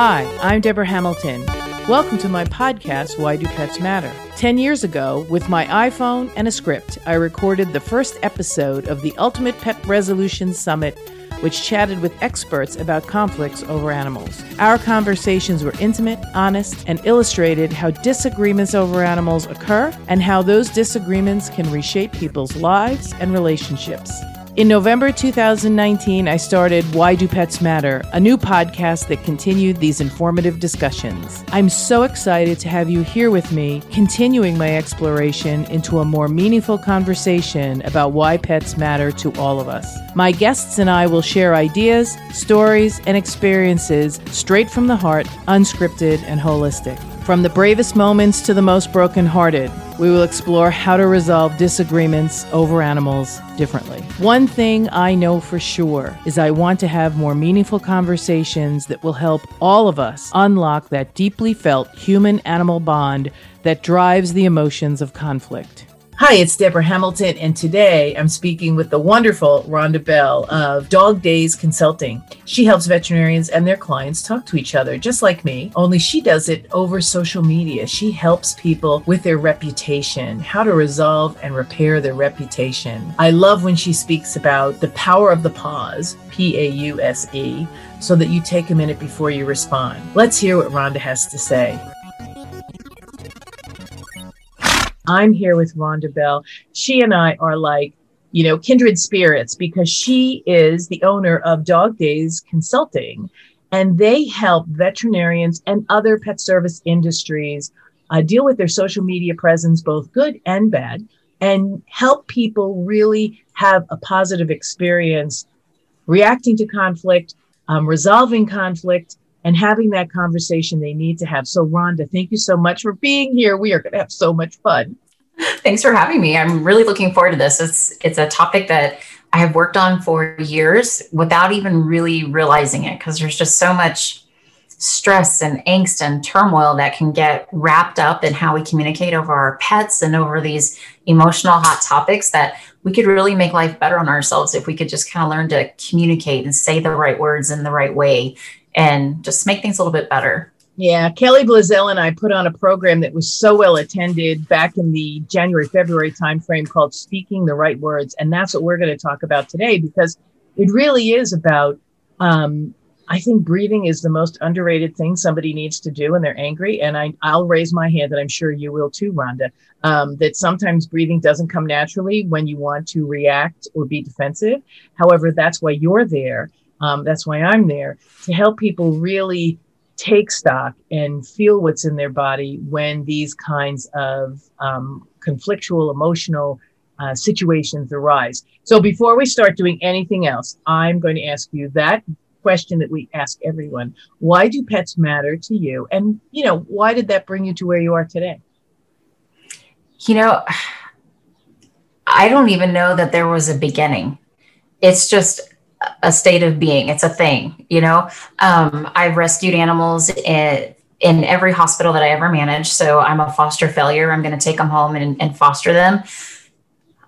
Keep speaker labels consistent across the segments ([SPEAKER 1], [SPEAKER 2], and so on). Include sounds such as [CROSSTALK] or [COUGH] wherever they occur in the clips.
[SPEAKER 1] Hi, I'm Deborah Hamilton. Welcome to my podcast, Why Do Pets Matter? Ten years ago, with my iPhone and a script, I recorded the first episode of the Ultimate Pet Resolution Summit, which chatted with experts about conflicts over animals. Our conversations were intimate, honest, and illustrated how disagreements over animals occur and how those disagreements can reshape people's lives and relationships. In November 2019, I started Why Do Pets Matter, a new podcast that continued these informative discussions. I'm so excited to have you here with me, continuing my exploration into a more meaningful conversation about why pets matter to all of us. My guests and I will share ideas, stories, and experiences straight from the heart, unscripted and holistic. From the bravest moments to the most brokenhearted, we will explore how to resolve disagreements over animals differently. One thing I know for sure is I want to have more meaningful conversations that will help all of us unlock that deeply felt human animal bond that drives the emotions of conflict. Hi, it's Deborah Hamilton, and today I'm speaking with the wonderful Rhonda Bell of Dog Days Consulting. She helps veterinarians and their clients talk to each other, just like me, only she does it over social media. She helps people with their reputation, how to resolve and repair their reputation. I love when she speaks about the power of the pause, P A U S E, so that you take a minute before you respond. Let's hear what Rhonda has to say. I'm here with Rhonda Bell. She and I are like, you know, kindred spirits because she is the owner of Dog Days Consulting, and they help veterinarians and other pet service industries uh, deal with their social media presence, both good and bad, and help people really have a positive experience reacting to conflict, um, resolving conflict, and having that conversation they need to have. So, Rhonda, thank you so much for being here. We are going to have so much fun.
[SPEAKER 2] Thanks for having me. I'm really looking forward to this. It's it's a topic that I have worked on for years without even really realizing it because there's just so much stress and angst and turmoil that can get wrapped up in how we communicate over our pets and over these emotional hot topics that we could really make life better on ourselves if we could just kind of learn to communicate and say the right words in the right way and just make things a little bit better.
[SPEAKER 1] Yeah, Kelly Blazell and I put on a program that was so well attended back in the January February timeframe called "Speaking the Right Words," and that's what we're going to talk about today because it really is about. Um, I think breathing is the most underrated thing somebody needs to do when they're angry, and I, I'll raise my hand, and I'm sure you will too, Rhonda. Um, that sometimes breathing doesn't come naturally when you want to react or be defensive. However, that's why you're there. Um, that's why I'm there to help people really take stock and feel what's in their body when these kinds of um, conflictual, emotional uh, situations arise. So before we start doing anything else, I'm going to ask you that question that we ask everyone. Why do pets matter to you? And, you know, why did that bring you to where you are today?
[SPEAKER 2] You know, I don't even know that there was a beginning. It's just a state of being. It's a thing, you know. Um, I've rescued animals in, in every hospital that I ever managed. So I'm a foster failure. I'm going to take them home and, and foster them.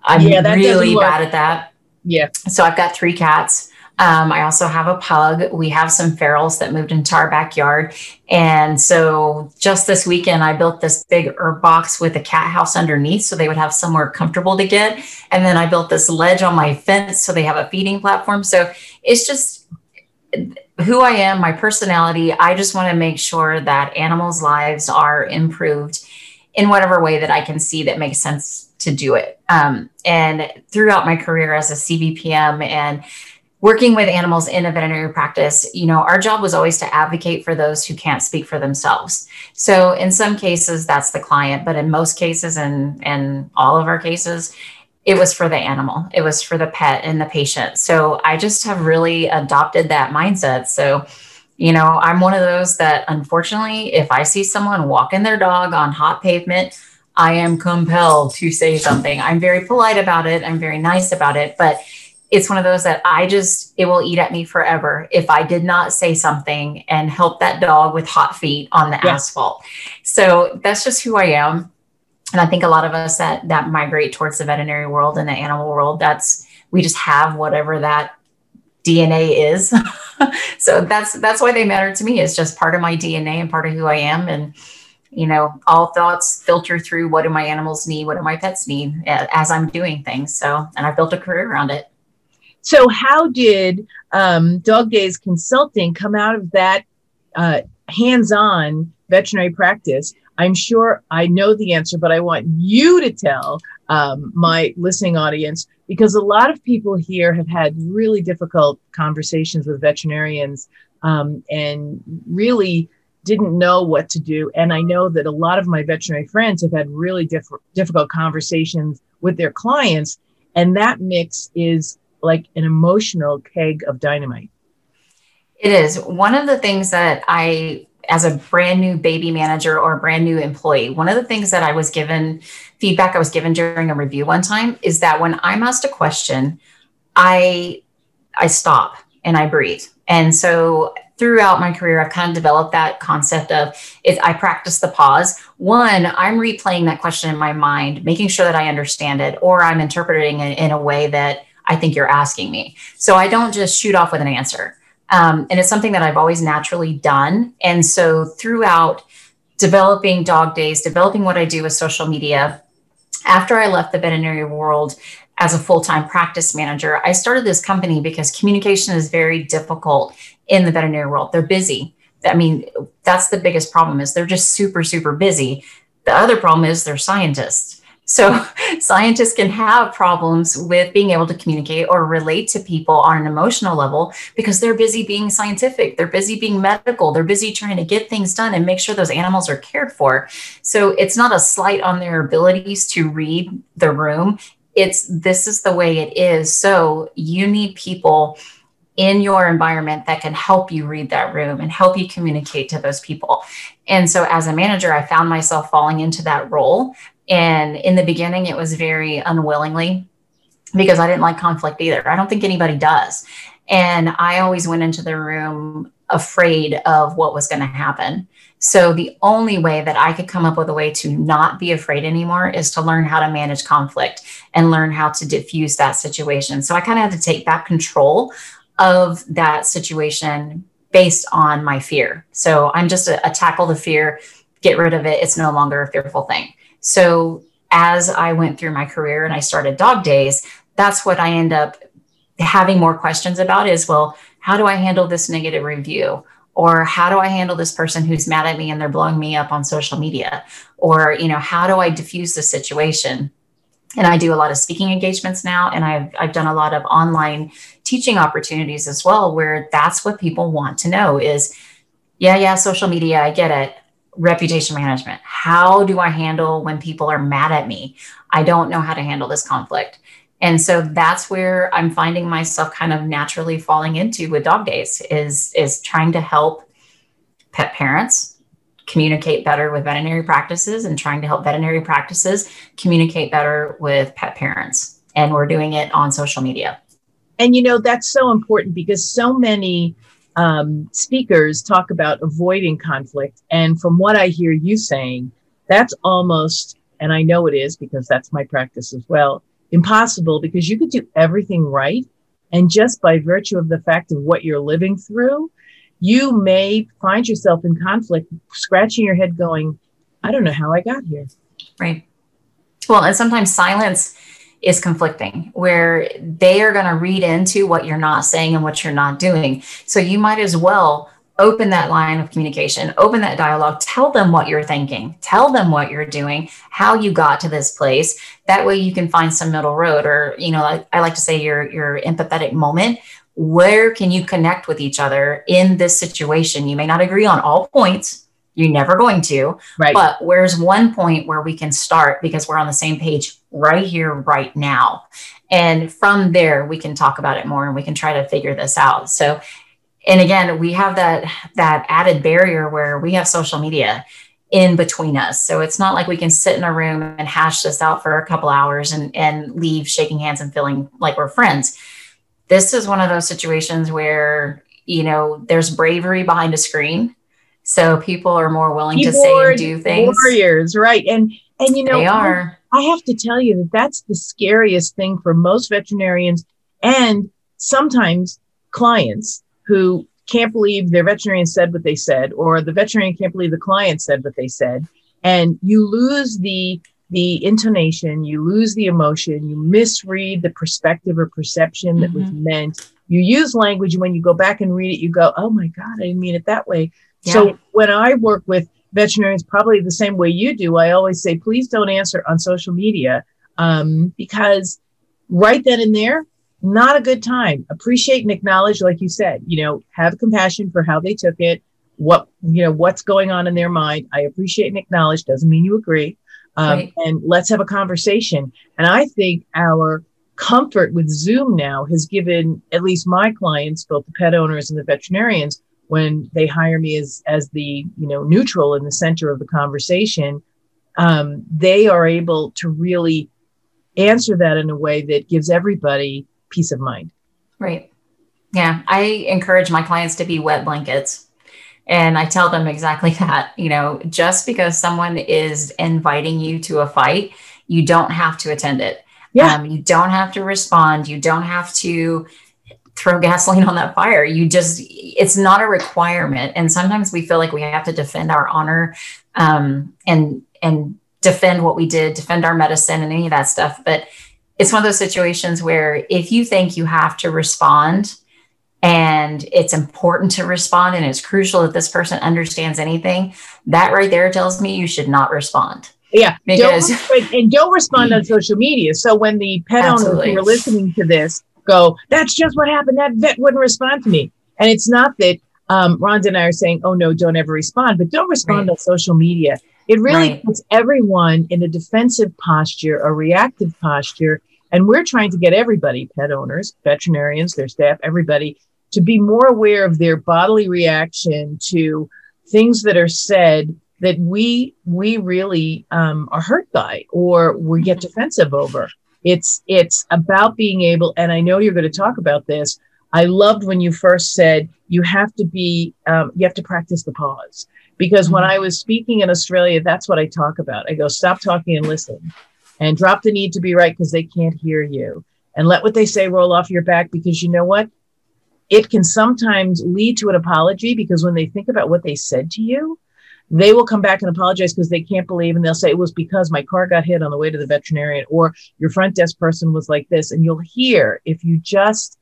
[SPEAKER 2] I'm yeah, really bad at that.
[SPEAKER 1] Yeah.
[SPEAKER 2] So I've got three cats. Um, I also have a pug. We have some ferals that moved into our backyard. And so just this weekend, I built this big herb box with a cat house underneath so they would have somewhere comfortable to get. And then I built this ledge on my fence so they have a feeding platform. So it's just who I am, my personality. I just want to make sure that animals' lives are improved in whatever way that I can see that makes sense to do it. Um, and throughout my career as a CVPM and working with animals in a veterinary practice, you know, our job was always to advocate for those who can't speak for themselves. So in some cases, that's the client, but in most cases, and and all of our cases, it was for the animal, it was for the pet and the patient. So I just have really adopted that mindset. So you know, I'm one of those that unfortunately, if I see someone walking their dog on hot pavement, I am compelled to say something. I'm very polite about it. I'm very nice about it, but it's one of those that I just, it will eat at me forever if I did not say something and help that dog with hot feet on the yeah. asphalt. So that's just who I am. And I think a lot of us that that migrate towards the veterinary world and the animal world, that's we just have whatever that DNA is. [LAUGHS] so that's that's why they matter to me. It's just part of my DNA and part of who I am. And you know, all thoughts filter through what do my animals need, what do my pets need as I'm doing things. So, and I've built a career around it.
[SPEAKER 1] So, how did um, Dog Days Consulting come out of that uh, hands-on veterinary practice? I'm sure I know the answer, but I want you to tell um, my listening audience because a lot of people here have had really difficult conversations with veterinarians um, and really didn't know what to do. And I know that a lot of my veterinary friends have had really diff- difficult conversations with their clients. And that mix is like an emotional keg of dynamite.
[SPEAKER 2] It is. One of the things that I, as a brand new baby manager or brand new employee, one of the things that I was given feedback I was given during a review one time is that when I'm asked a question, I I stop and I breathe. And so throughout my career, I've kind of developed that concept of is I practice the pause. One, I'm replaying that question in my mind, making sure that I understand it, or I'm interpreting it in a way that I think you're asking me. So I don't just shoot off with an answer. Um, and it's something that I've always naturally done. And so throughout developing dog days, developing what I do with social media, after I left the veterinary world, as a full-time practice manager i started this company because communication is very difficult in the veterinary world they're busy i mean that's the biggest problem is they're just super super busy the other problem is they're scientists so [LAUGHS] scientists can have problems with being able to communicate or relate to people on an emotional level because they're busy being scientific, they're busy being medical, they're busy trying to get things done and make sure those animals are cared for. So it's not a slight on their abilities to read the room it's this is the way it is. So you need people in your environment that can help you read that room and help you communicate to those people. And so as a manager, I found myself falling into that role. And in the beginning, it was very unwillingly because I didn't like conflict either. I don't think anybody does. And I always went into the room afraid of what was going to happen. So the only way that I could come up with a way to not be afraid anymore is to learn how to manage conflict and learn how to diffuse that situation. So I kind of had to take back control of that situation based on my fear. So I'm just a, a tackle the fear, get rid of it. It's no longer a fearful thing. So as I went through my career and I started dog days, that's what I end up having more questions about is well, how do I handle this negative review? Or how do I handle this person who's mad at me and they're blowing me up on social media? Or, you know, how do I diffuse the situation? And I do a lot of speaking engagements now, and I've, I've done a lot of online teaching opportunities as well, where that's what people want to know is, yeah, yeah, social media, I get it. Reputation management. How do I handle when people are mad at me? I don't know how to handle this conflict. And so that's where I'm finding myself kind of naturally falling into with dog days is is trying to help pet parents communicate better with veterinary practices and trying to help veterinary practices communicate better with pet parents. And we're doing it on social media.
[SPEAKER 1] And you know, that's so important because so many um, speakers talk about avoiding conflict. And from what I hear you saying, that's almost, and I know it is because that's my practice as well, impossible because you could do everything right. And just by virtue of the fact of what you're living through, you may find yourself in conflict, scratching your head, going, I don't know how I got here.
[SPEAKER 2] Right. Well, and sometimes silence is conflicting where they are going to read into what you're not saying and what you're not doing. So you might as well open that line of communication, open that dialogue, tell them what you're thinking, tell them what you're doing, how you got to this place. That way you can find some middle road or, you know, I, I like to say your your empathetic moment. Where can you connect with each other in this situation? You may not agree on all points. You're never going to. Right. But where's one point where we can start because we're on the same page right here, right now. And from there, we can talk about it more and we can try to figure this out. So and again we have that that added barrier where we have social media in between us so it's not like we can sit in a room and hash this out for a couple hours and and leave shaking hands and feeling like we're friends this is one of those situations where you know there's bravery behind a screen so people are more willing Keyboard to say and do things
[SPEAKER 1] warriors right and and you know
[SPEAKER 2] they are
[SPEAKER 1] I have to tell you that that's the scariest thing for most veterinarians and sometimes clients who can't believe their veterinarian said what they said, or the veterinarian can't believe the client said what they said, and you lose the the intonation, you lose the emotion, you misread the perspective or perception that mm-hmm. was meant. You use language, and when you go back and read it, you go, "Oh my God, I didn't mean it that way." Yeah. So when I work with veterinarians, probably the same way you do, I always say, "Please don't answer on social media," um, because right then and there, not a good time. Appreciate and acknowledge, like you said, you know, have compassion for how they took it, what, you know, what's going on in their mind. I appreciate and acknowledge, doesn't mean you agree. Um, right. And let's have a conversation. And I think our comfort with Zoom now has given at least my clients, both the pet owners and the veterinarians, when they hire me as as the you know neutral in the center of the conversation, um, they are able to really answer that in a way that gives everybody peace of mind.
[SPEAKER 2] Right. Yeah. I encourage my clients to be wet blankets. And I tell them exactly [LAUGHS] that. You know, just because someone is inviting you to a fight, you don't have to attend it. Yeah. Um, you don't have to respond. You don't have to throw gasoline on that fire. You just, it's not a requirement. And sometimes we feel like we have to defend our honor um, and, and defend what we did, defend our medicine and any of that stuff. But it's one of those situations where if you think you have to respond and it's important to respond and it's crucial that this person understands anything, that right there tells me you should not respond.
[SPEAKER 1] Yeah, because don't, and don't respond on social media. So when the pet owners who are listening to this go, "That's just what happened. That vet wouldn't respond to me," and it's not that um, Rhonda and I are saying, "Oh no, don't ever respond," but don't respond right. on social media. It really right. puts everyone in a defensive posture, a reactive posture. And we're trying to get everybody, pet owners, veterinarians, their staff, everybody, to be more aware of their bodily reaction to things that are said that we we really um, are hurt by or we get defensive over. It's it's about being able, and I know you're going to talk about this. I loved when you first said you have to be um, you have to practice the pause because when mm-hmm. I was speaking in Australia, that's what I talk about. I go, stop talking and listen and drop the need to be right because they can't hear you and let what they say roll off your back because you know what? It can sometimes lead to an apology because when they think about what they said to you, they will come back and apologize because they can't believe and they'll say it was because my car got hit on the way to the veterinarian or your front desk person was like this and you'll hear if you just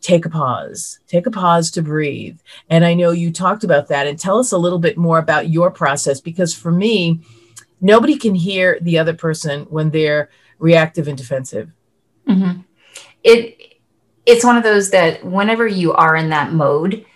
[SPEAKER 1] take a pause, take a pause to breathe. And I know you talked about that. And tell us a little bit more about your process because for me, nobody can hear the other person when they're reactive and defensive.
[SPEAKER 2] Mm-hmm. It it's one of those that whenever you are in that mode,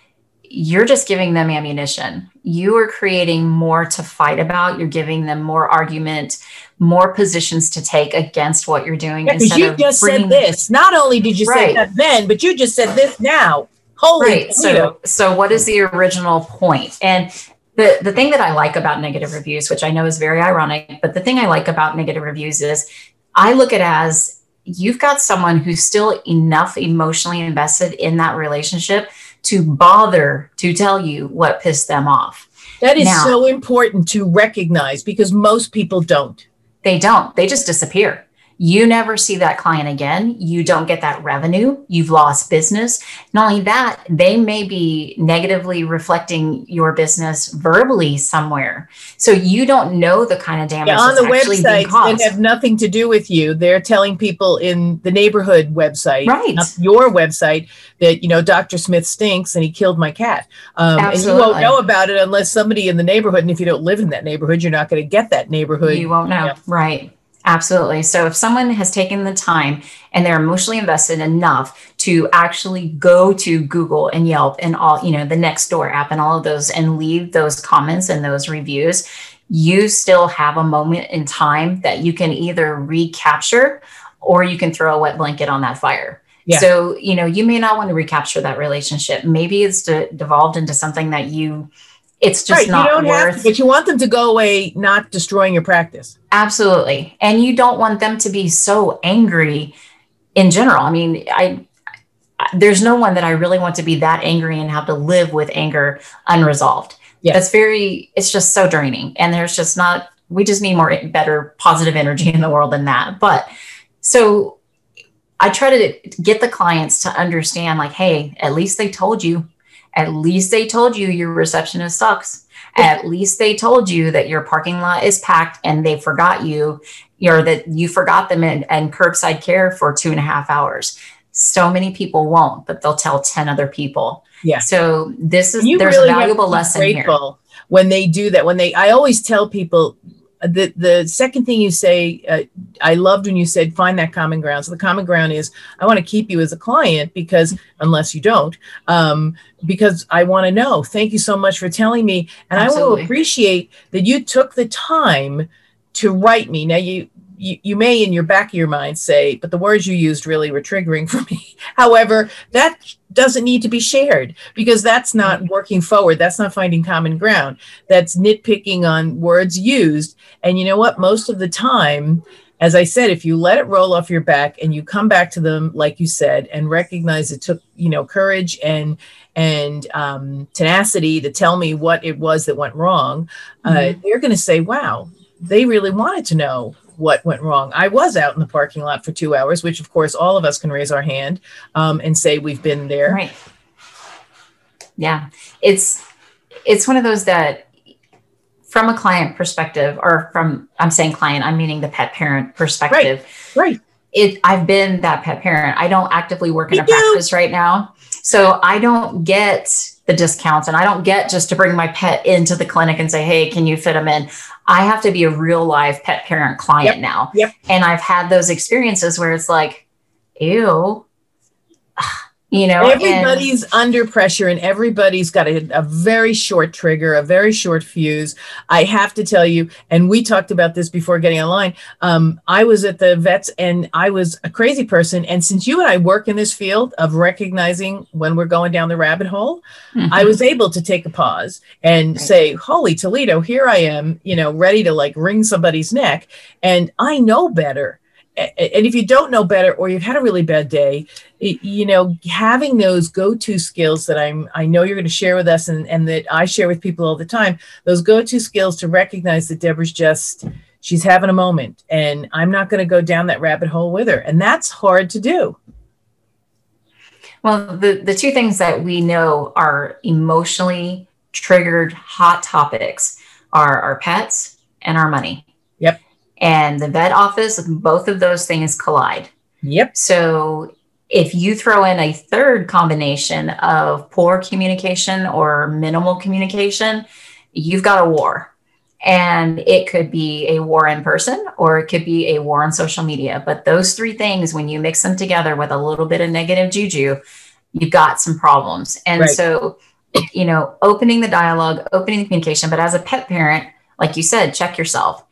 [SPEAKER 2] you're just giving them ammunition. You are creating more to fight about. You're giving them more argument, more positions to take against what you're doing.
[SPEAKER 1] Yeah, because you just said this. Not only did you right. say that then, but you just said this now. Holy right.
[SPEAKER 2] So, so what is the original point? And the the thing that I like about negative reviews, which I know is very ironic, but the thing I like about negative reviews is I look at as you've got someone who's still enough emotionally invested in that relationship to bother to tell you what pissed them off.
[SPEAKER 1] That is now, so important to recognize because most people don't.
[SPEAKER 2] They don't. They just disappear you never see that client again. You don't get that revenue. You've lost business. Not only that, they may be negatively reflecting your business verbally somewhere. So you don't know the kind of damage yeah, on the website
[SPEAKER 1] that have nothing to do with you. They're telling people in the neighborhood website,
[SPEAKER 2] right.
[SPEAKER 1] your website, that you know Dr. Smith stinks and he killed my cat. Um, and you won't know about it unless somebody in the neighborhood. And if you don't live in that neighborhood, you're not going to get that neighborhood.
[SPEAKER 2] You won't know, yeah. right? Absolutely. So if someone has taken the time and they're emotionally invested enough to actually go to Google and Yelp and all, you know, the Nextdoor app and all of those and leave those comments and those reviews, you still have a moment in time that you can either recapture or you can throw a wet blanket on that fire. Yeah. So, you know, you may not want to recapture that relationship. Maybe it's de- devolved into something that you it's just right, not worth
[SPEAKER 1] to, but you want them to go away not destroying your practice.
[SPEAKER 2] Absolutely. And you don't want them to be so angry in general. I mean i there's no one that i really want to be that angry and have to live with anger unresolved. Yes. that's very it's just so draining. And there's just not we just need more better positive energy in the world than that. But so i try to get the clients to understand like hey at least they told you At least they told you your receptionist sucks. At [LAUGHS] least they told you that your parking lot is packed and they forgot you, or that you forgot them in, and curbside care for two and a half hours. So many people won't, but they'll tell 10 other people.
[SPEAKER 1] Yeah.
[SPEAKER 2] So this is
[SPEAKER 1] You
[SPEAKER 2] there's
[SPEAKER 1] really
[SPEAKER 2] a valuable lesson here.
[SPEAKER 1] when they do that. When they, I always tell people the the second thing you say, uh, I loved when you said find that common ground. So the common ground is I want to keep you as a client because unless you don't, um, because I want to know. Thank you so much for telling me, and I want to appreciate that you took the time to write me. Now you. You, you may in your back of your mind say, but the words you used really were triggering for me. [LAUGHS] However, that doesn't need to be shared because that's not working forward. That's not finding common ground. That's nitpicking on words used. And you know what? Most of the time, as I said, if you let it roll off your back and you come back to them, like you said, and recognize it took, you know, courage and and um, tenacity to tell me what it was that went wrong, uh,
[SPEAKER 2] Mhm.
[SPEAKER 1] they're going to say, "Wow, they really wanted to know." What went wrong? I was out in the parking lot for two hours, which of course all of us can raise our hand um, and say we've been there.
[SPEAKER 2] Right. Yeah. It's it's one of those that from a client perspective or from I'm saying client, I'm meaning the pet parent perspective.
[SPEAKER 1] Right. right.
[SPEAKER 2] It I've been that pet parent. I don't actively work in a practice right now. So I don't get the discounts and I don't get just to bring my pet into the clinic and say, "Hey, can you fit them in?" I have to be a real live pet parent client
[SPEAKER 1] Yep.
[SPEAKER 2] now.
[SPEAKER 1] Yep.
[SPEAKER 2] And I've had those experiences where it's like, "Ew." You know, and-
[SPEAKER 1] everybody's under pressure and everybody's got a, a very short trigger a very short fuse i have to tell you and we talked about this before getting online um, i was at the vets and i was a crazy person and since you and i work in this field of recognizing when we're going down the rabbit hole I was able to take a pause and
[SPEAKER 2] Right.
[SPEAKER 1] say, Holy Toledo, here I am, you know, ready to like wring somebody's neck. And I know better. And if you don't know better or you've had a really bad day, you know, having those go-to skills that I'm I know you're going to share with us and, and that I share with people all the time, those go-to skills to recognize that Deborah's just she's having a moment and I'm not going to go down that rabbit hole with her. And that's hard to do.
[SPEAKER 2] Well, the, the two things that we know are emotionally triggered hot topics are our pets and our money. And the vet office, both of those things collide.
[SPEAKER 1] Yep.
[SPEAKER 2] So if you throw in a third combination of poor communication or minimal communication, you've got a war. And it could be a war in person or it could be a war on social media. But those three things, when you mix them together with a little bit of negative juju, you've got some problems. And
[SPEAKER 1] Right.
[SPEAKER 2] so, you know, opening the dialogue, opening the communication. But as a pet parent, like you said, check yourself.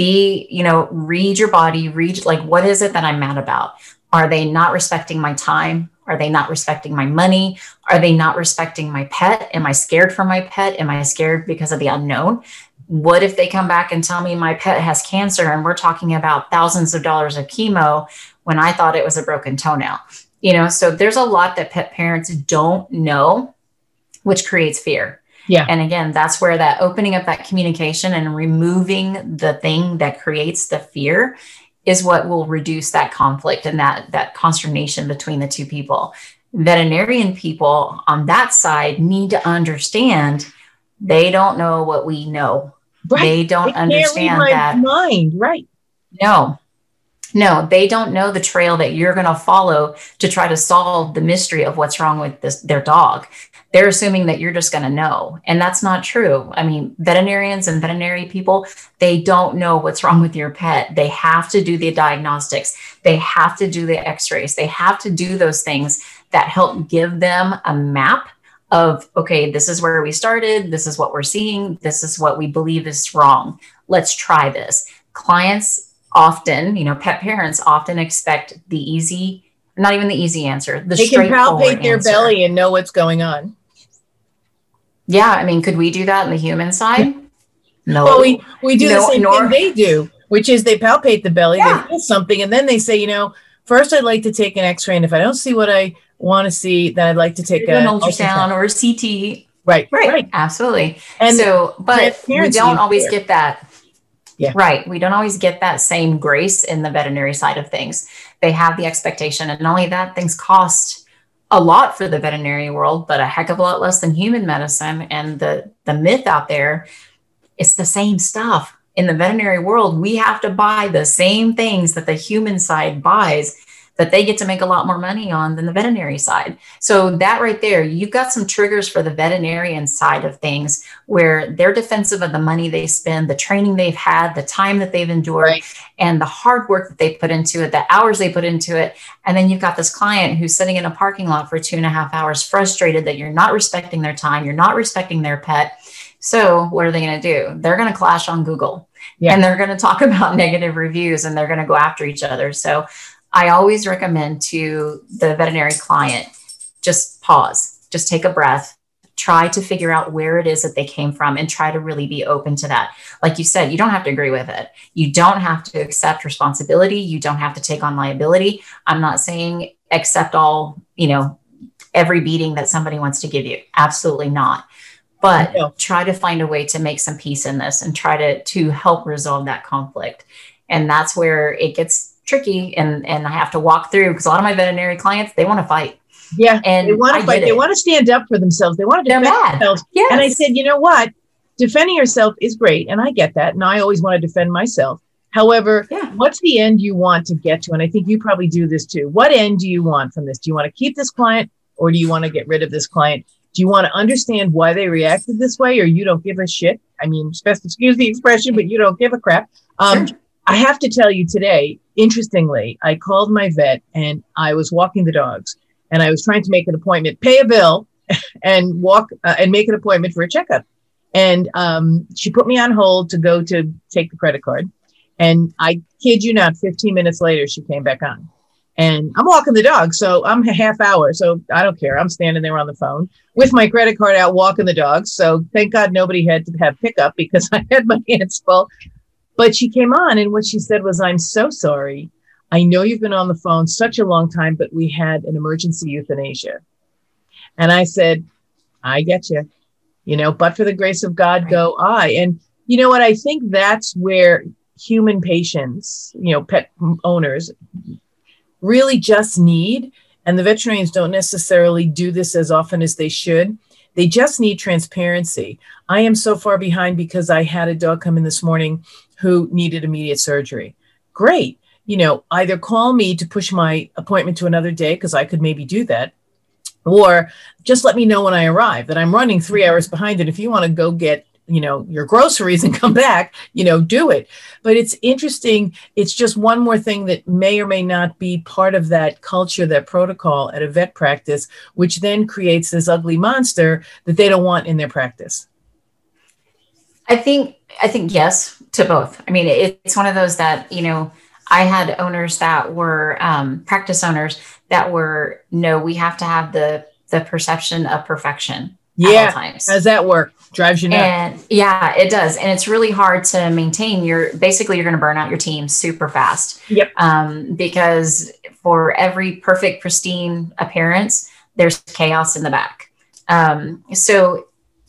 [SPEAKER 2] Be, you know, read your body, read like, what is it that I'm mad about? Are they not respecting my time? Are they not respecting my money? Are they not respecting my pet? Am I scared for my pet? Am I scared because of the unknown? What if they come back and tell me my pet has cancer and we're talking about thousands of dollars of chemo when I thought it was a broken toenail? You know, so there's a lot that pet parents don't know, which creates fear.
[SPEAKER 1] Yeah.
[SPEAKER 2] And again, that's where that opening up that communication and removing the thing that creates the fear is what will reduce that conflict and that that consternation between the two people. Veterinarian people on that side need to understand they don't know what we know. They don't
[SPEAKER 1] They
[SPEAKER 2] understand
[SPEAKER 1] my
[SPEAKER 2] that.
[SPEAKER 1] mind. Right.
[SPEAKER 2] No, no, they don't know the trail that you're going to follow to try to solve the mystery of what's wrong with this their dog. They're assuming that you're just going to know, and that's not true. I mean, veterinarians and veterinary people, they don't know what's wrong with your pet. They have to do the diagnostics. They have to do the x-rays. They have to do those things that help give them a map of okay, this is where we started, this is what we're seeing, this is what we believe is wrong. Let's try this. Clients often, you know, pet parents often expect the easy, not even the easy answer, the
[SPEAKER 1] They can palpate their
[SPEAKER 2] answer.
[SPEAKER 1] belly and know what's going on.
[SPEAKER 2] Yeah, I mean, could we do that on the human side? No.
[SPEAKER 1] Well, we, we do the same
[SPEAKER 2] nor-
[SPEAKER 1] thing they do, which is they palpate the belly,
[SPEAKER 2] Yeah.
[SPEAKER 1] they feel something, and then they say, you know, first I'd like to take an X-ray, and if I don't see what I want to see, then I'd like to take
[SPEAKER 2] do an
[SPEAKER 1] a
[SPEAKER 2] ultrasound or a CT.
[SPEAKER 1] Right,
[SPEAKER 2] Right.
[SPEAKER 1] right.
[SPEAKER 2] Absolutely.
[SPEAKER 1] And
[SPEAKER 2] so, but we don't always
[SPEAKER 1] there.
[SPEAKER 2] get that.
[SPEAKER 1] Yeah.
[SPEAKER 2] Right. We don't always get that same grace in the veterinary side of things. They have the expectation. And not only that, things cost a lot for the veterinary world, but a heck of a lot less than human medicine. And the the myth out there, it's the same stuff. In the veterinary world, we have to buy the same things that the human side buys that they get to make a lot more money on than the veterinary side. So that right there, you've got some triggers for the veterinarian side of things where they're defensive of the money they spend, the training they've had, the time that they've endured, right. and the hard work that they put into it, the hours they put into it. And then you've got this client who's sitting in a parking lot for two and a half hours, frustrated that you're not respecting their time, you're not respecting their pet. So what are they going to do? They're going to clash on Google. Yeah. And they're going to talk [LAUGHS] about negative reviews and they're going to go after each other. So I always recommend to the veterinary client just pause, just take a breath, try to figure out where it is that they came from and try to really be open to that. Like you said, you don't have to agree with it. You don't have to accept responsibility. You don't have to take on liability. I'm not saying accept all, you know, every beating that somebody wants to give you. Absolutely not. But try to find a way to make some peace in this and try to to help resolve that conflict. And that's where it gets tricky and and I have to walk through because a lot of my veterinary clients they want to fight.
[SPEAKER 1] Yeah, and they want to fight. They want to stand up for themselves. They want to defend themselves. Yes. And I said, you know what? Defending yourself is great, and I get that. And I always want to defend myself. However, yeah. what's the end you want to get to? And I think you probably do this too. What end do you want from this? Do you want to keep this client, or do you want to get rid of this client? Do you want to understand why they reacted this way, or you don't give a shit? I mean, excuse the expression, but you don't give a crap. Um, sure. I have to tell you today, interestingly, I called my vet and I was walking the dogs and I was trying to make an appointment, pay a bill, [LAUGHS] and walk uh, and make an appointment for a checkup. And um, she put me on hold to go to take the credit card. And I kid you not, 15 minutes later, she came back on. And I'm walking the dog. So I'm a half hour. So I don't care. I'm standing there on the phone with my credit card out walking the dogs. So thank God nobody had to have pickup because [LAUGHS] I had my hands full. But she came on, and what she said was, I'm so sorry. I know you've been on the phone such a long time, but we had an emergency euthanasia. And I said, I get you. You know, but for the grace of God, go I. And you know what? I think that's where human patients, you know, pet owners really just need, and the veterinarians don't necessarily do this as often as they should. They just need transparency. I am so far behind because I had a dog come in this morning who needed immediate surgery. Great. You know, either call me to push my appointment to another day because I could maybe do that, or just let me know when I arrive that I'm running three hours behind. And if you want to go get you know your groceries [LAUGHS] and come back you know do it but it's interesting it's just one more thing that may or may not be part of that culture that protocol at a vet practice which then creates this ugly monster that they don't want in their practice
[SPEAKER 2] i think i think yes to both. I mean, it's one of those that, you know, I had owners that were um, practice owners that were, no, we have to have the the perception of perfection.
[SPEAKER 1] Yeah. Times. How does that work? Drives you nuts.
[SPEAKER 2] And yeah, it does. And it's really hard to maintain your basically you're going to burn out your team super fast.
[SPEAKER 1] Yep.
[SPEAKER 2] Um, because for every perfect, pristine appearance, there's chaos in the back. Um, so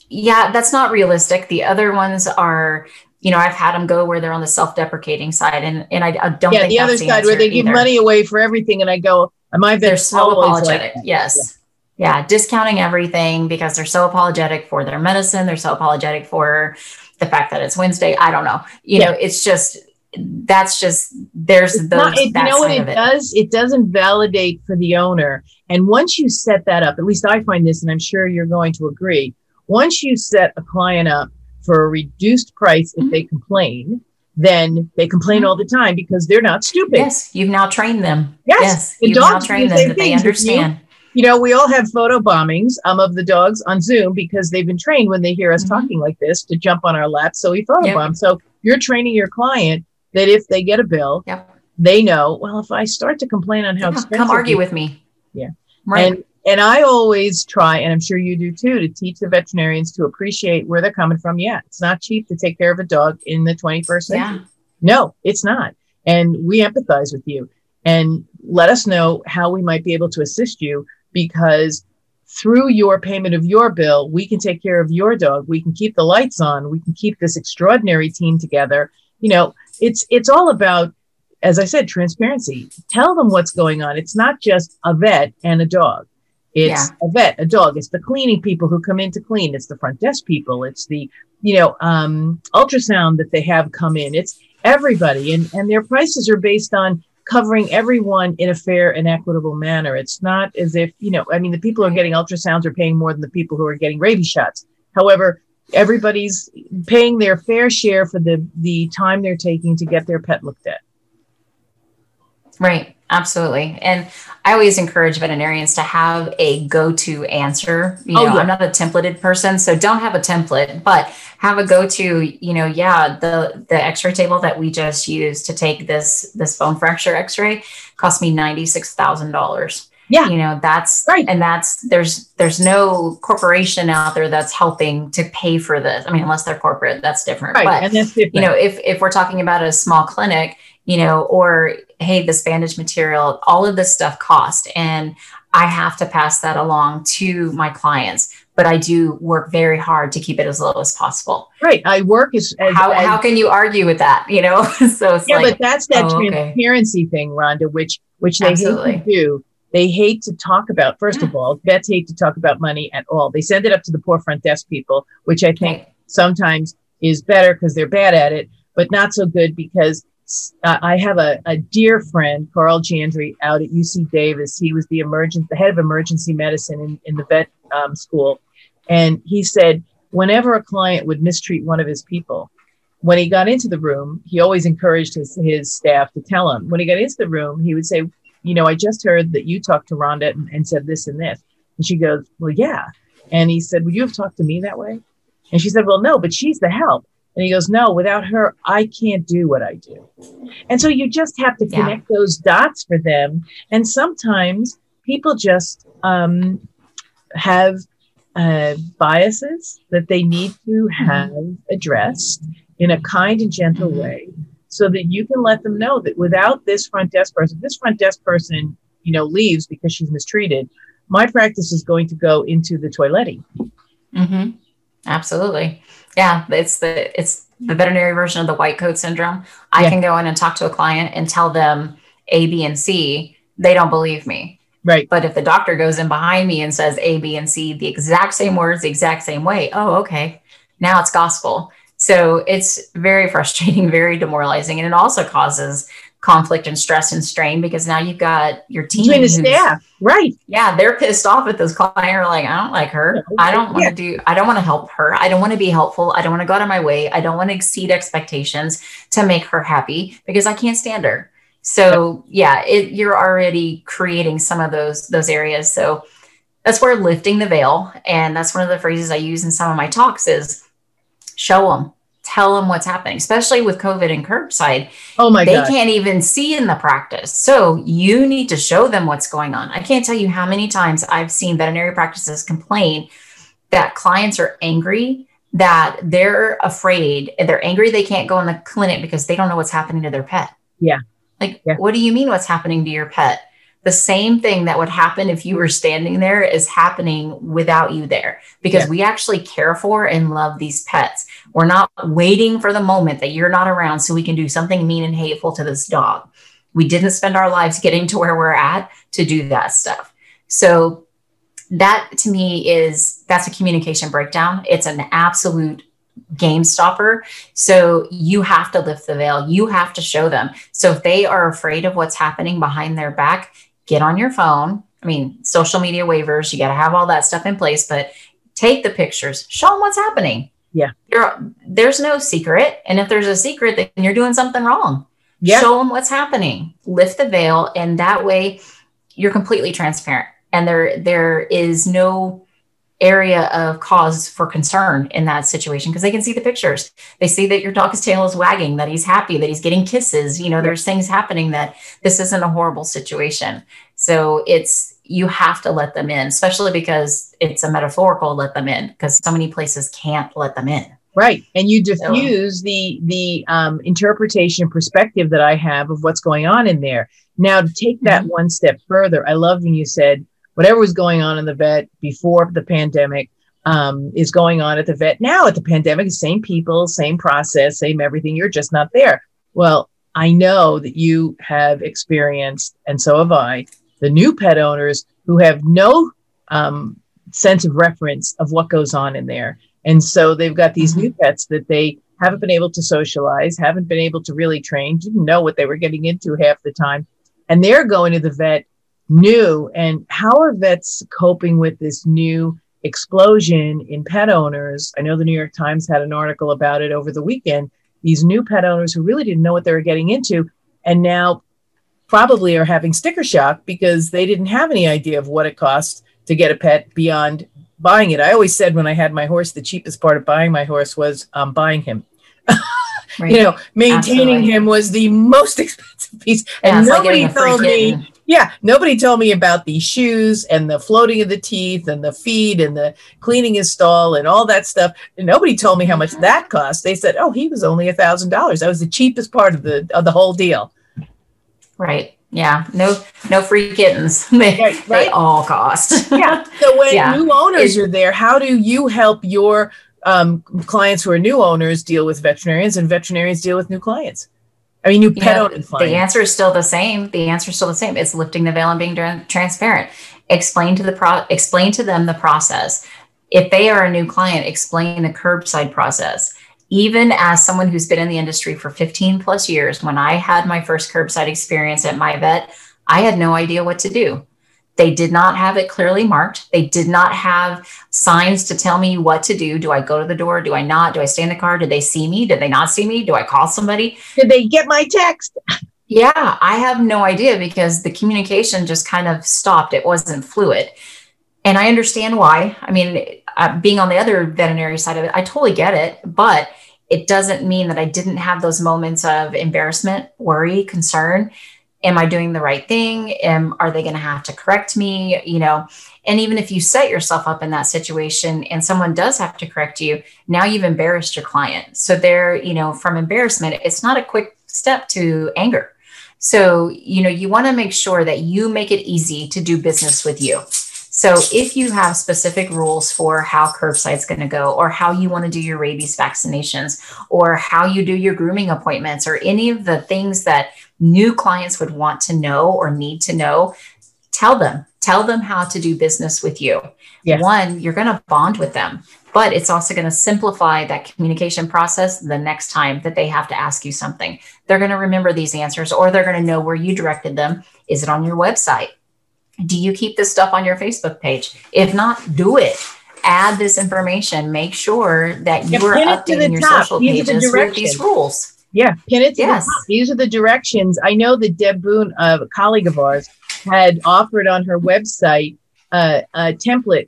[SPEAKER 2] yeah, that's not realistic. The other ones are you know, I've had them go where they're on the self-deprecating side, and and I, I don't yeah, think
[SPEAKER 1] the other the side where they give money away for everything, and I go, am I?
[SPEAKER 2] They're so apologetic. Like yes, yeah. yeah, discounting everything because they're so apologetic for their medicine. They're so apologetic for the fact that it's Wednesday. I don't know. You yeah. know, it's just that's just there's it's those. Not,
[SPEAKER 1] it, you know what it, it does? It doesn't validate for the owner. And once you set that up, at least I find this, and I'm sure you're going to agree. Once you set a client up for a reduced price if mm-hmm. they complain, then they complain mm-hmm. all the time because they're not stupid.
[SPEAKER 2] Yes, you've now trained them.
[SPEAKER 1] Yes, yes
[SPEAKER 2] you've now trained them that they understand.
[SPEAKER 1] You, you, know, we all have photo bombings um, of the dogs on Zoom because they've been trained when they hear us mm-hmm. talking like this to jump on our laps. So we photobomb. Yep. So you're training your client that if they get a bill, yep. they know, well, if I start to complain on how yeah, expensive.
[SPEAKER 2] Come argue with me.
[SPEAKER 1] Yeah. Right. And and I always try, and I'm sure you do too, to teach the veterinarians to appreciate where they're coming from. Yeah, it's not cheap to take care of a dog in the 21st century. Yeah. No, it's not. And we empathize with you and let us know how we might be able to assist you because through your payment of your bill, we can take care of your dog. We can keep the lights on. We can keep this extraordinary team together. You know, it's it's all about, as I said, transparency. Tell them what's going on. It's not just a vet and a dog It's yeah. a vet, a dog. It's the cleaning people who come in to clean. It's the front desk people. It's the, you know, um, ultrasound that they have come in. It's everybody. And, and their prices are based on covering everyone in a fair and equitable manner. It's not as if, you know, I mean, the people who are getting ultrasounds are paying more than the people who are getting rabies shots. However, everybody's paying their fair share for the, the time they're taking to get their pet looked at.
[SPEAKER 2] Right. Absolutely. And I always encourage veterinarians to have a go-to answer. You oh, know, oh, yeah. I'm not a templated person, so don't have a template, but have a go-to, you know, yeah, the the x-ray table that we just used to take this this bone fracture x-ray cost me $96,000.
[SPEAKER 1] Yeah.
[SPEAKER 2] You know, that's right. And that's there's there's no corporation out there that's helping to pay for this. I mean, unless they're corporate, that's different. Right. But and that's different. you know, if if we're talking about a small clinic, you know, or hey, this bandage material, all of this stuff cost. And I have to pass that along to my clients. But I do work very hard to keep it as low as possible.
[SPEAKER 1] Right. I work as, as
[SPEAKER 2] how, as, how can you argue with that? You know, [LAUGHS] so
[SPEAKER 1] yeah, like, but that's that oh, transparency okay. thing, Rhonda, which which they Absolutely. hate to do. They hate to talk about. First yeah. of all, vets hate to talk about money at all. They send it up to the poor front desk people, which I think sometimes is better because they're bad at it, but not so good because I have a, a dear friend, Karl Jandrey, out at UC Davis. He was the emergent, the head of emergency medicine in, in the vet um, school. And he said, whenever a client would mistreat one of his people, when he got into the room, he always encouraged his, his staff to tell him. When he got into the room, he would say, You know, I just heard that you talked to Rhonda and, and said this and this. And she goes, Well, yeah. And he said, Would you have talked to me that way? And she said, Well, no, but she's the help. And he goes, No, without her, I can't do what I do. And so you just have to connect yeah. those dots for them. And sometimes people just um, have uh, biases that they need to mm-hmm. have addressed in a kind and gentle mm-hmm. way so that you can let them know that without this front desk person, this front desk person, you know, leaves because she's mistreated, my practice is going to go into the toiletty.
[SPEAKER 2] Mm-hmm. Absolutely. Yeah, it's the it's the veterinary version of the white coat syndrome. I yeah. can go in and talk to a client and tell them A, B, and C. They don't believe me.
[SPEAKER 1] Right.
[SPEAKER 2] But if the doctor goes in behind me and says A, B, and C, the exact same words, the exact same way, oh, okay. Now it's gospel. So it's very frustrating, [LAUGHS] very demoralizing. And it also causes conflict and stress and strain because now you've got your team
[SPEAKER 1] between the staff, right?
[SPEAKER 2] Yeah, they're pissed off at this client. Are like, I don't like her. I don't want to do. I don't want to help her. I don't want to be helpful. I don't want to go out of my way. I don't want to exceed expectations to make her happy because I can't stand her. So yeah, it, you're already creating some of those those areas. So that's where lifting the veil, and that's one of the phrases I use in some of my talks is show them tell them what's happening, especially with COVID and curbside.
[SPEAKER 1] Oh my
[SPEAKER 2] They can't even see in the practice. So you need to show them what's going on. I can't tell you how many times I've seen veterinary practices complain that clients are angry that they're afraid and they're angry they can't go in the clinic because they don't know what's happening to their pet.
[SPEAKER 1] Yeah.
[SPEAKER 2] Like,
[SPEAKER 1] yeah.
[SPEAKER 2] what do you mean what's happening to your pet? The same thing that would happen if you were standing there is happening without you there because yeah. we actually care for and love these pets. We're not waiting for the moment that you're not around so we can do something mean and hateful to this dog. We didn't spend our lives getting to where we're at to do that stuff. So that to me is that's a communication breakdown. It's an absolute game stopper. So you have to lift the veil. You have to show them. So if they are afraid of what's happening behind their back, get on your phone. I mean, social media waivers, you got to have all that stuff in place, but take the pictures, show them what's happening.
[SPEAKER 1] Yeah.
[SPEAKER 2] You're, there's no secret. And if there's a secret, then you're doing something wrong.
[SPEAKER 1] Yeah.
[SPEAKER 2] Show them what's happening, lift the veil, and that way you're completely transparent. And there, there is no area of cause for concern in that situation because they can see the pictures. They see that your dog's tail is wagging, that he's happy, that he's getting kisses. You know, there's things happening that this isn't a horrible situation. So it's, you have to let them in, especially because it's a metaphorical let them in because so many places can't let them in.
[SPEAKER 1] Right. And you diffuse so, the the um, interpretation perspective that I have of what's going on in there. Now to take that mm-hmm. one step further, I love when you said whatever was going on in the vet before the pandemic um, is going on at the vet now at the pandemic same people same process same everything you're just not there well i know that you have experienced and so have i the new pet owners who have no um, sense of reference of what goes on in there. And so they've got these new mm-hmm. pets that they haven't been able to socialize, haven't been able to really train, didn't know what they were getting into half the time. And they're going to the vet new. And how are vets coping with this new explosion in pet owners? I know the New York Times had an article about it over the weekend. These new pet owners who really didn't know what they were getting into and now probably are having sticker shock because they didn't have any idea of what it costs to get a pet beyond buying it. I always said when I had my horse, the cheapest part of buying my horse was um, buying him. [LAUGHS] right. You know, maintaining Absolutely. him was the most [LAUGHS] expensive piece, and yeah, nobody like told me. Yeah, nobody told me about the shoes and the floating of the teeth and the feed and the cleaning his stall and all that stuff. Nobody told me how much that cost. They said, "Oh, he was only a thousand dollars. That was the cheapest part of the of the whole deal."
[SPEAKER 2] Right. Yeah. No. No free kittens. [LAUGHS] they, right, right. they all cost. [LAUGHS]
[SPEAKER 1] yeah. So when yeah. new owners are there, how do you help your um, clients who are new owners deal with veterinarians and veterinarians deal with new clients? I mean, new pet owners.
[SPEAKER 2] The answer is still the same. The answer is still the same. It's lifting the veil and being transparent. Explain to the pro. Explain to them the process. If they are a new client, explain the curbside process. Even as someone who's been in the industry for 15 plus years, when I had my first curbside experience at my vet, I had no idea what to do. They did not have it clearly marked. They did not have signs to tell me what to do. Do I go to the door? Do I not? Do I stay in the car? Did they see me? Did they not see me? Do I call somebody?
[SPEAKER 1] Did they get my text?
[SPEAKER 2] Yeah, I have no idea because the communication just kind of stopped. It wasn't fluid. And I understand why. I mean, uh, being on the other veterinary side of it, I totally get it. But it doesn't mean that I didn't have those moments of embarrassment, worry, concern am i doing the right thing? Am are they going to have to correct me? You know and even if you set yourself up in that situation and someone does have to correct you now you've embarrassed your client. So there you know from embarrassment it's not a quick step to anger. So you know you want to make sure that you make it easy to do business with you. So if you have specific rules for how curbside's going to go, or how you want to do your rabies vaccinations, or how you do your grooming appointments, or any of the things that new clients would want to know or need to know, tell them. Tell them how to do business with you. Yes. One, you're going to bond with them, but it's also going to simplify that communication process the next time that they have to ask you something. They're going to remember these answers or they're going to know where you directed them. Is it on your website? Do you keep this stuff on your Facebook page? If not, do it add this information. Make sure that you are updating your top. social pages with these rules.
[SPEAKER 1] Yeah, pin it to yes. the top. These are the directions. I know that Deb Boone, a colleague of ours, had offered on her website uh, a template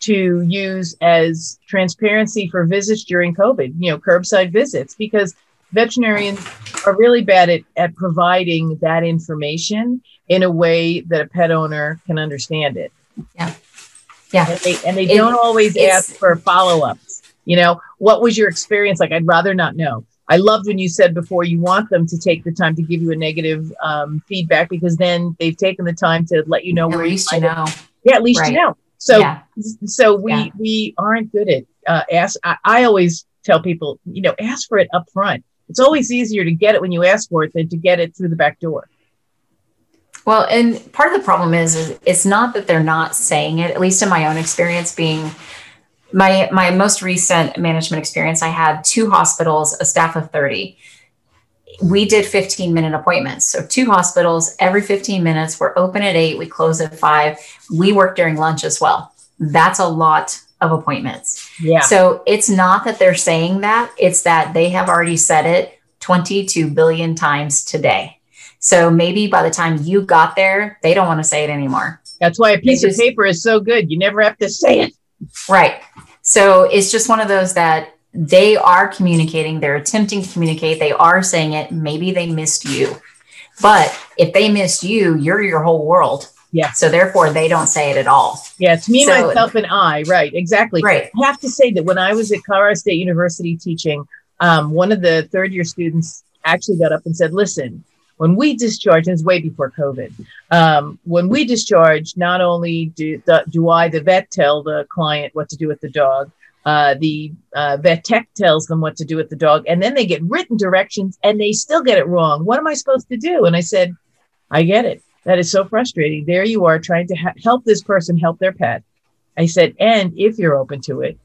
[SPEAKER 1] to use as transparency for visits during COVID, you know, curbside visits, because veterinarians are really bad at, at providing that information in a way that a pet owner can understand it.
[SPEAKER 2] Yeah. Yeah.
[SPEAKER 1] And they, and they it, don't always ask for follow ups. You know, what was your experience like? I'd rather not know. I loved when you said before you want them to take the time to give you a negative um, feedback because then they've taken the time to let you know
[SPEAKER 2] at
[SPEAKER 1] where
[SPEAKER 2] least you, you know.
[SPEAKER 1] Yeah, at least right. you know. So, yeah. so we yeah. we aren't good at uh, ask. I, I always tell people, you know, ask for it up front. It's always easier to get it when you ask for it than to get it through the back door.
[SPEAKER 2] Well, and part of the problem is, is it's not that they're not saying it. At least in my own experience, being my my most recent management experience, I had two hospitals, a staff of 30. We did 15 minute appointments. So two hospitals every 15 minutes. We're open at eight, we close at five. We work during lunch as well. That's a lot of appointments. Yeah. So it's not that they're saying that, it's that they have already said it 22 billion times today. So maybe by the time you got there, they don't want to say it anymore.
[SPEAKER 1] That's why a piece just, of paper is so good. You never have to say it.
[SPEAKER 2] Right. So it's just one of those that they are communicating, they're attempting to communicate, they are saying it. Maybe they missed you. But if they missed you, you're your whole world.
[SPEAKER 1] Yeah.
[SPEAKER 2] So therefore, they don't say it at all.
[SPEAKER 1] Yeah. It's me, so, myself, and I. Right. Exactly. Right. I have to say that when I was at Colorado State University teaching, um, one of the third year students actually got up and said, listen, when we discharge, and it's way before COVID, um, when we discharge, not only do, the, do I, the vet, tell the client what to do with the dog, uh, the uh, vet tech tells them what to do with the dog, and then they get written directions and they still get it wrong. What am I supposed to do? And I said, I get it. That is so frustrating. There you are trying to ha- help this person help their pet. I said, and if you're open to it,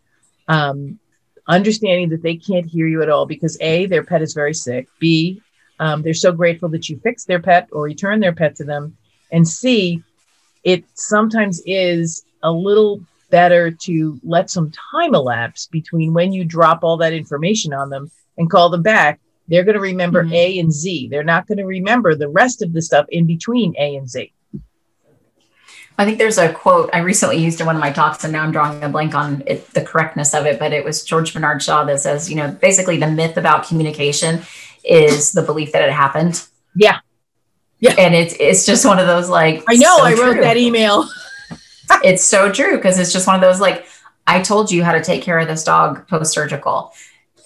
[SPEAKER 1] um, understanding that they can't hear you at all because A, their pet is very sick. B, um, they're so grateful that you fix their pet or return their pet to them. And C, it sometimes is a little better to let some time elapse between when you drop all that information on them and call them back. They're going to remember mm-hmm. A and Z. They're not going to remember the rest of the stuff in between A and Z.
[SPEAKER 2] I think there's a quote I recently used in one of my talks, and now I'm drawing a blank on it, the correctness of it, but it was George Bernard Shaw that says, you know, basically the myth about communication is the belief that it happened.
[SPEAKER 1] Yeah.
[SPEAKER 2] Yeah. And it's it's just one of those like
[SPEAKER 1] I know so I wrote true. that email. [LAUGHS]
[SPEAKER 2] it's so true because it's just one of those like I told you how to take care of this dog post surgical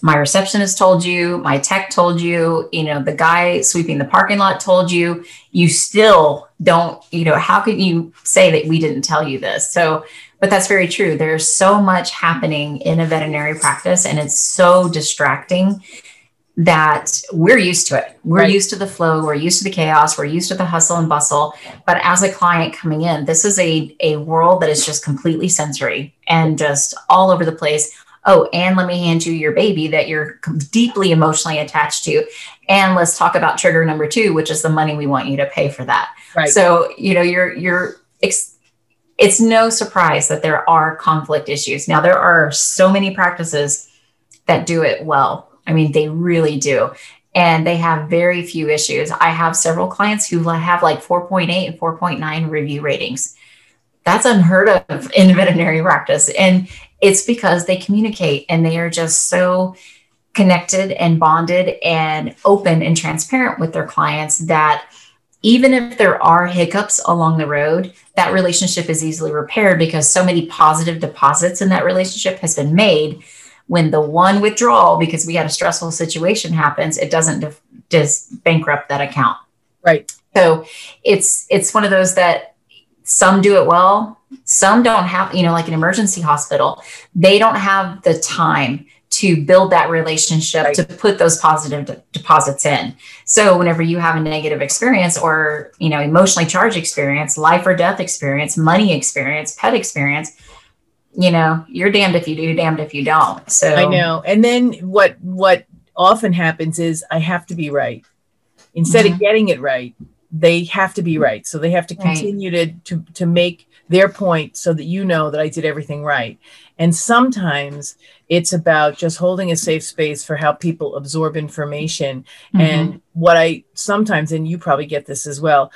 [SPEAKER 2] my receptionist told you, my tech told you, you know, the guy sweeping the parking lot told you, you still don't, you know, how can you say that we didn't tell you this? So, but that's very true. There's so much happening in a veterinary practice and it's so distracting that we're used to it. We're right. used to the flow, we're used to the chaos, we're used to the hustle and bustle. But as a client coming in, this is a, a world that is just completely sensory and just all over the place oh, and let me hand you your baby that you're deeply emotionally attached to. And let's talk about trigger number two, which is the money we want you to pay for that. Right. So, you know, you're, you're, it's no surprise that there are conflict issues. Now, there are so many practices that do it well. I mean, they really do. And they have very few issues. I have several clients who have like 4.8 and 4.9 review ratings. That's unheard of in veterinary practice. And it's because they communicate and they are just so connected and bonded and open and transparent with their clients that even if there are hiccups along the road, that relationship is easily repaired because so many positive deposits in that relationship has been made. When the one withdrawal, because we had a stressful situation happens, it doesn't just bankrupt that account.
[SPEAKER 1] Right.
[SPEAKER 2] So it's it's one of those that some do it well, some don't have, you know, like an emergency hospital, they don't have the time to build that relationship right. to put those positive de- deposits in. So whenever you have a negative experience or, you know, emotionally charged experience, life or death experience, money experience, pet experience, you know, you're damned if you do, damned if you don't. So
[SPEAKER 1] I know. And then what what often happens is I have to be right. Instead mm-hmm. of getting it right, they have to be right. So they have to continue right. to to to make their point so that you know that I did everything right. And sometimes it's about just holding a safe space for how people absorb information. Mm-hmm. And what I sometimes, and you probably get this as well,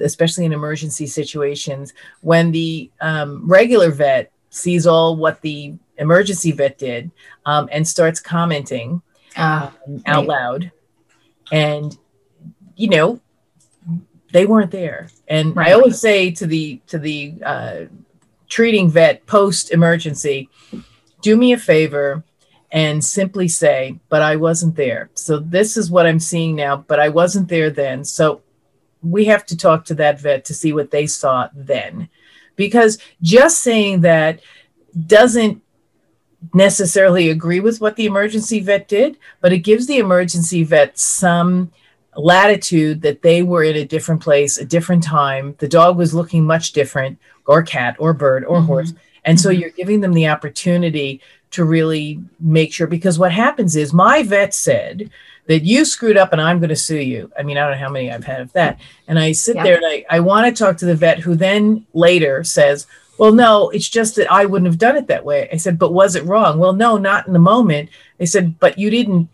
[SPEAKER 1] especially in emergency situations, when the um, regular vet sees all what the emergency vet did um, and starts commenting uh, um, out right. loud. And, you know, they weren't there. And right. I always say to the to the uh, treating vet post emergency, do me a favor and simply say, "But I wasn't there." So this is what I'm seeing now, but I wasn't there then. So we have to talk to that vet to see what they saw then, because just saying that doesn't necessarily agree with what the emergency vet did, but it gives the emergency vet some latitude that they were in a different place, a different time. The dog was looking much different, or cat, or bird, or mm-hmm. horse. And so mm-hmm. you're giving them the opportunity to really make sure. Because what happens is my vet said that you screwed up and I'm going to sue you. I mean, I don't know how many I've had of that. And I sit yeah. there and I, I want to talk to the vet who then later says, well, no, it's just that I wouldn't have done it that way. I said, but was it wrong? Well, no, not in the moment. I said, but you didn't.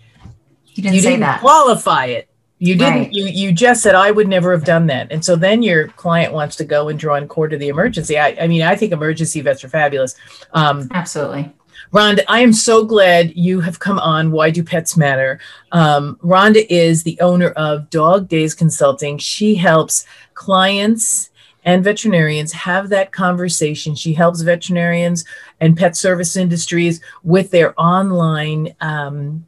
[SPEAKER 2] You didn't, you didn't
[SPEAKER 1] qualify it. You didn't. Right. You you just said I would never have done that, and so then your client wants to go and draw in court to the emergency. I, I mean, I think emergency vets are fabulous.
[SPEAKER 2] Um, Absolutely.
[SPEAKER 1] Rhonda, I am so glad you have come on. Why do pets matter? Um, Rhonda is the owner of Dog Days Consulting. She helps clients and veterinarians have that conversation. She helps veterinarians and pet service industries with their online um,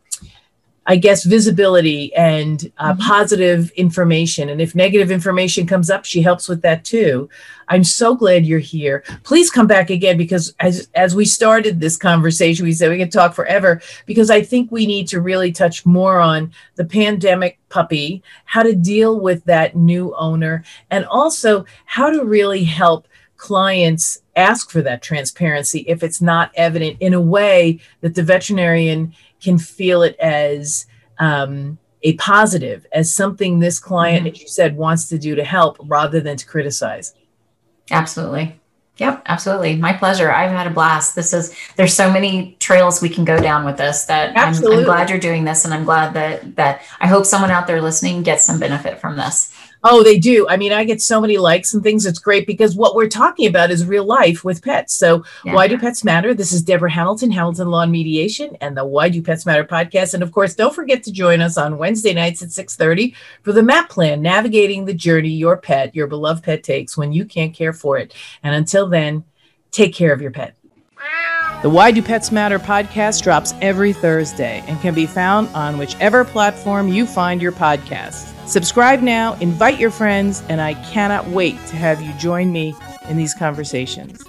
[SPEAKER 1] I guess, visibility and uh, mm-hmm. positive information. And if negative information comes up, she helps with that too. I'm so glad you're here. Please come back again because as as we started this conversation, we said we could talk forever because I think we need to really touch more on the pandemic puppy, how to deal with that new owner, and also how to really help clients ask for that transparency if it's not evident in a way that the veterinarian can feel it as um, a positive, as something this client, mm-hmm. as you said, wants to do to help rather than to criticize.
[SPEAKER 2] Absolutely. Yep, absolutely. My pleasure. I've had a blast. This is there's so many trails we can go down with this that I'm, I'm, glad you're doing this and I'm glad that that I hope someone out there listening gets some benefit from this.
[SPEAKER 1] Oh, they do. I mean, I get so many likes and things. It's great because what we're talking about is real life with pets. So, yeah. why do pets matter? This is Deborah Hamilton, Hamilton Law and Mediation, and the Why Do Pets Matter podcast. And of course, don't forget to join us on Wednesday nights at 6:30 for the MAP plan, navigating the journey your pet, your beloved pet takes when you can't care for it. And until then, take care of your pet. The Why Do Pets Matter podcast drops every Thursday and can be found on whichever platform you find your podcasts. Subscribe now, invite your friends, and I cannot wait to have you join me in these conversations.